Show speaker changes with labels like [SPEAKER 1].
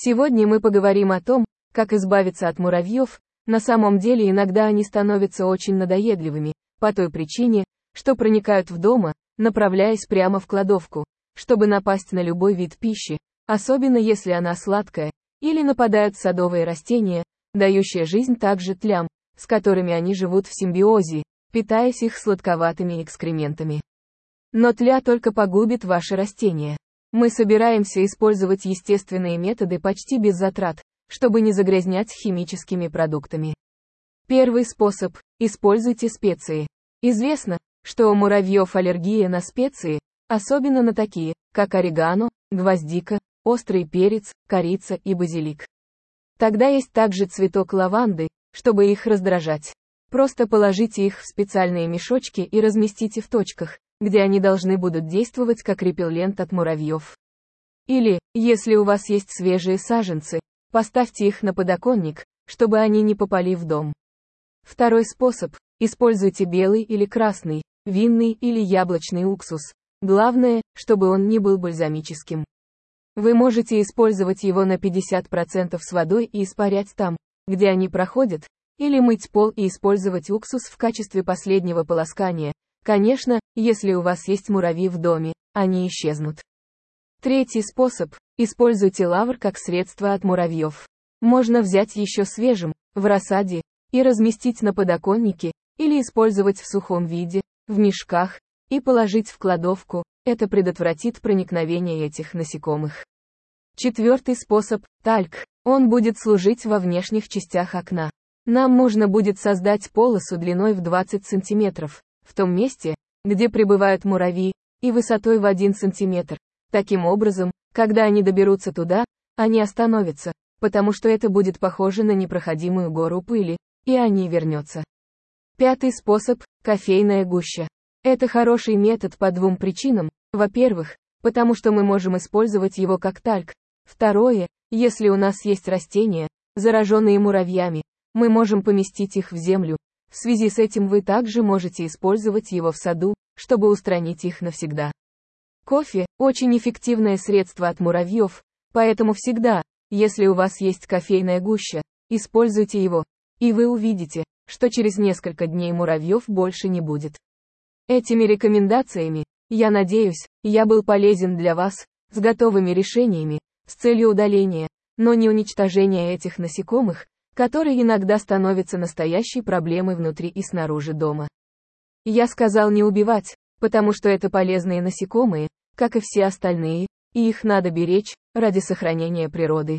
[SPEAKER 1] Сегодня мы поговорим о том, как избавиться от муравьев, на самом деле иногда они становятся очень надоедливыми, по той причине, что проникают в дома, направляясь прямо в кладовку, чтобы напасть на любой вид пищи, особенно если она сладкая, или нападают садовые растения, дающие жизнь также тлям, с которыми они живут в симбиозе, питаясь их сладковатыми экскрементами. Но тля только погубит ваши растения. Мы собираемся использовать естественные методы почти без затрат, чтобы не загрязнять химическими продуктами. Первый способ – используйте специи. Известно, что у муравьев аллергия на специи, особенно на такие, как орегано, гвоздика, острый перец, корица и базилик. Тогда есть также цветок лаванды, чтобы их раздражать. Просто положите их в специальные мешочки и разместите в точках, где они должны будут действовать как репеллент от муравьев. Или, если у вас есть свежие саженцы, поставьте их на подоконник, чтобы они не попали в дом. Второй способ – используйте белый или красный, винный или яблочный уксус. Главное, чтобы он не был бальзамическим. Вы можете использовать его на 50% с водой и испарять там, где они проходят, или мыть пол и использовать уксус в качестве последнего полоскания. Конечно, если у вас есть муравьи в доме, они исчезнут. Третий способ – используйте лавр как средство от муравьев. Можно взять еще свежим, в рассаде, и разместить на подоконнике, или использовать в сухом виде, в мешках, и положить в кладовку, это предотвратит проникновение этих насекомых. Четвертый способ – тальк. Он будет служить во внешних частях окна. Нам нужно будет создать полосу длиной в 20 см, в том месте, где пребывают муравьи, и высотой в 1 см. Таким образом, когда они доберутся туда, они остановятся, потому что это будет похоже на непроходимую гору пыли, и они вернется. Пятый способ – кофейная гуща. Это хороший метод по двум причинам. Во-первых, потому что мы можем использовать его как тальк. Второе, если у нас есть растения, зараженные муравьями, мы можем поместить их в землю. В связи с этим вы также можете использовать его в саду, чтобы устранить их навсегда. Кофе – очень эффективное средство от муравьев, поэтому всегда, если у вас есть кофейная гуща, используйте его, и вы увидите, что через несколько дней муравьев больше не будет. Этими рекомендациями, я надеюсь, я был полезен для вас, с готовыми решениями, с целью удаления, но не уничтожения этих насекомых, которые иногда становятся настоящей проблемой внутри и снаружи дома. Я сказал не убивать, потому что это полезные насекомые, как и все остальные, и их надо беречь, ради сохранения природы.